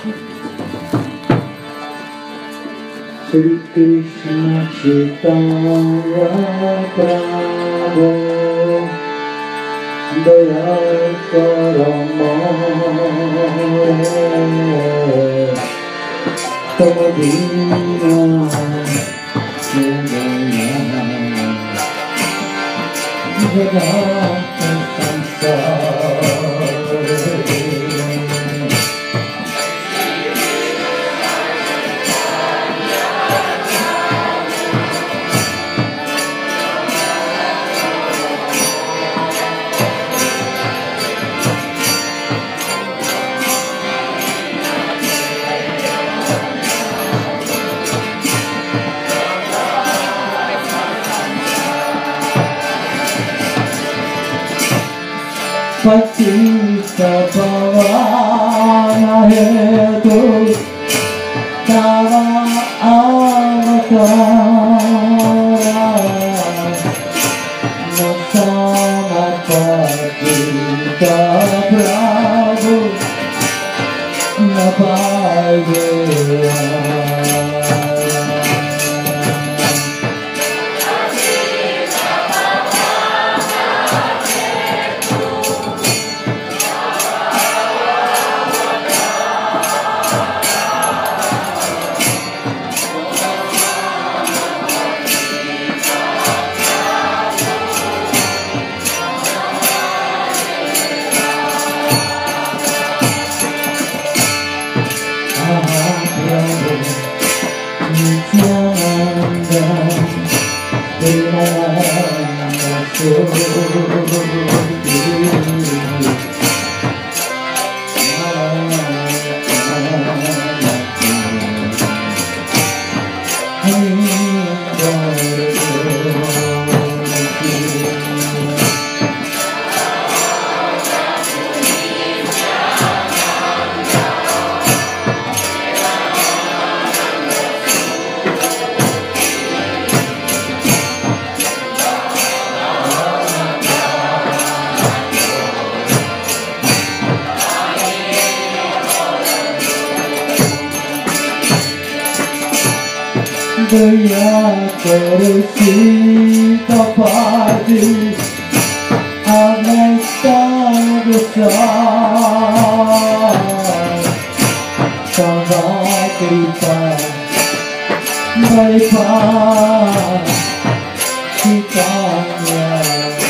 Sri Krishna Chaitanya Prabhu Daya Karamare Tamadina Sudaya Jagata Sansara Saudade gritar Vai para Italia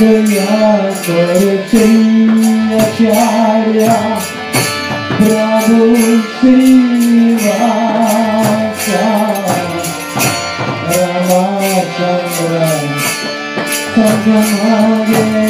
Sarvacharya Prabhu Srivasa Ramachandra Sangamagaya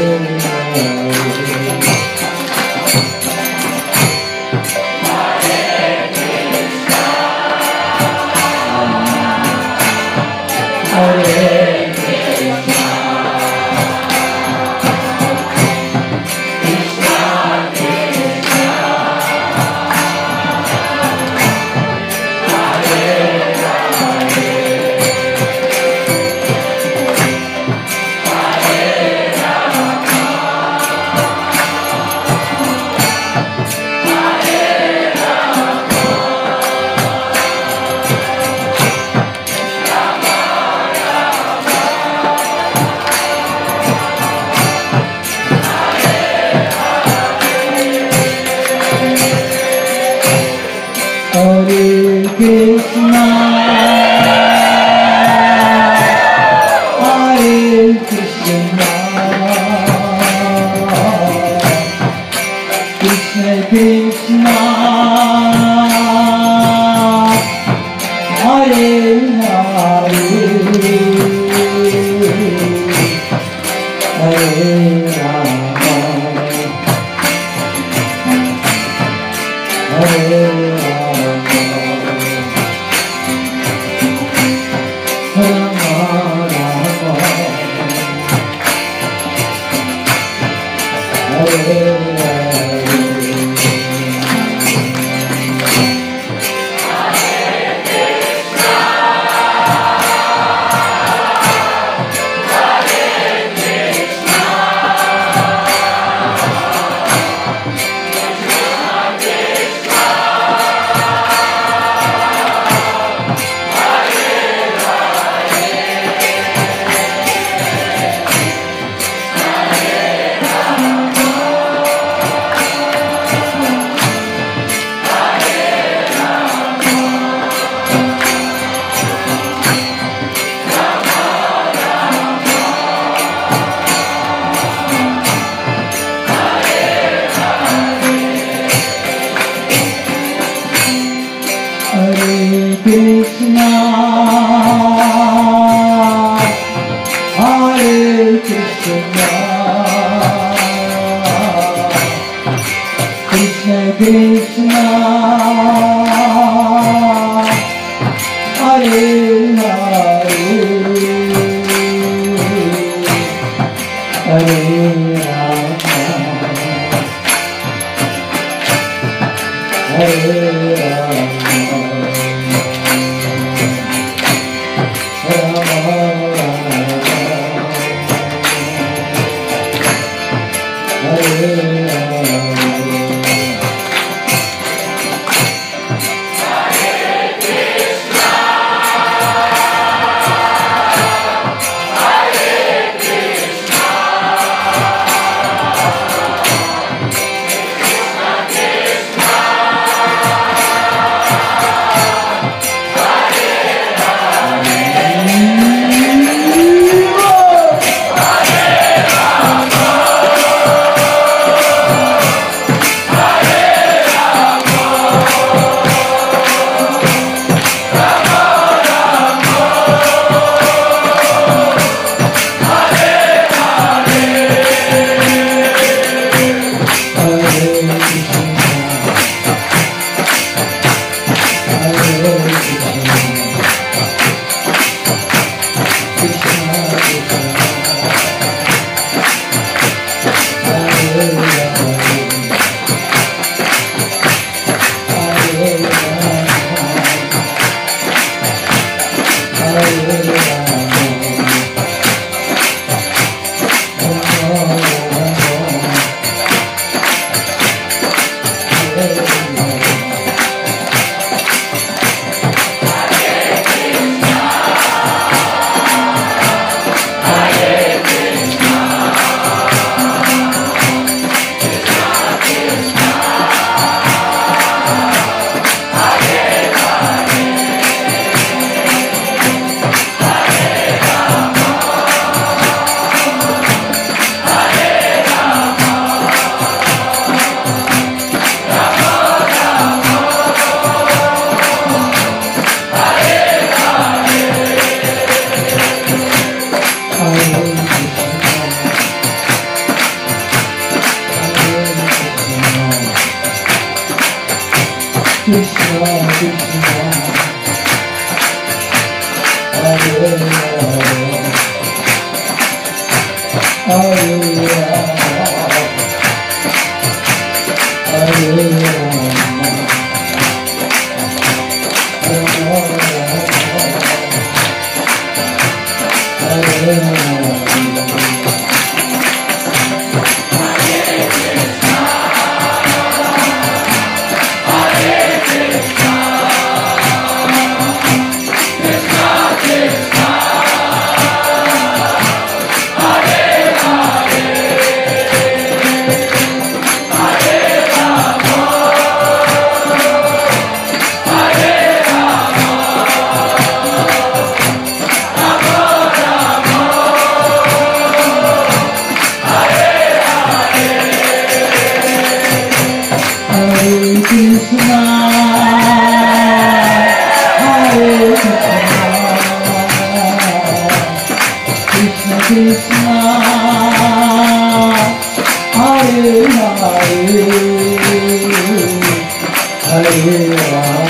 away. Hare Krishna Hare Hare, Hare Hare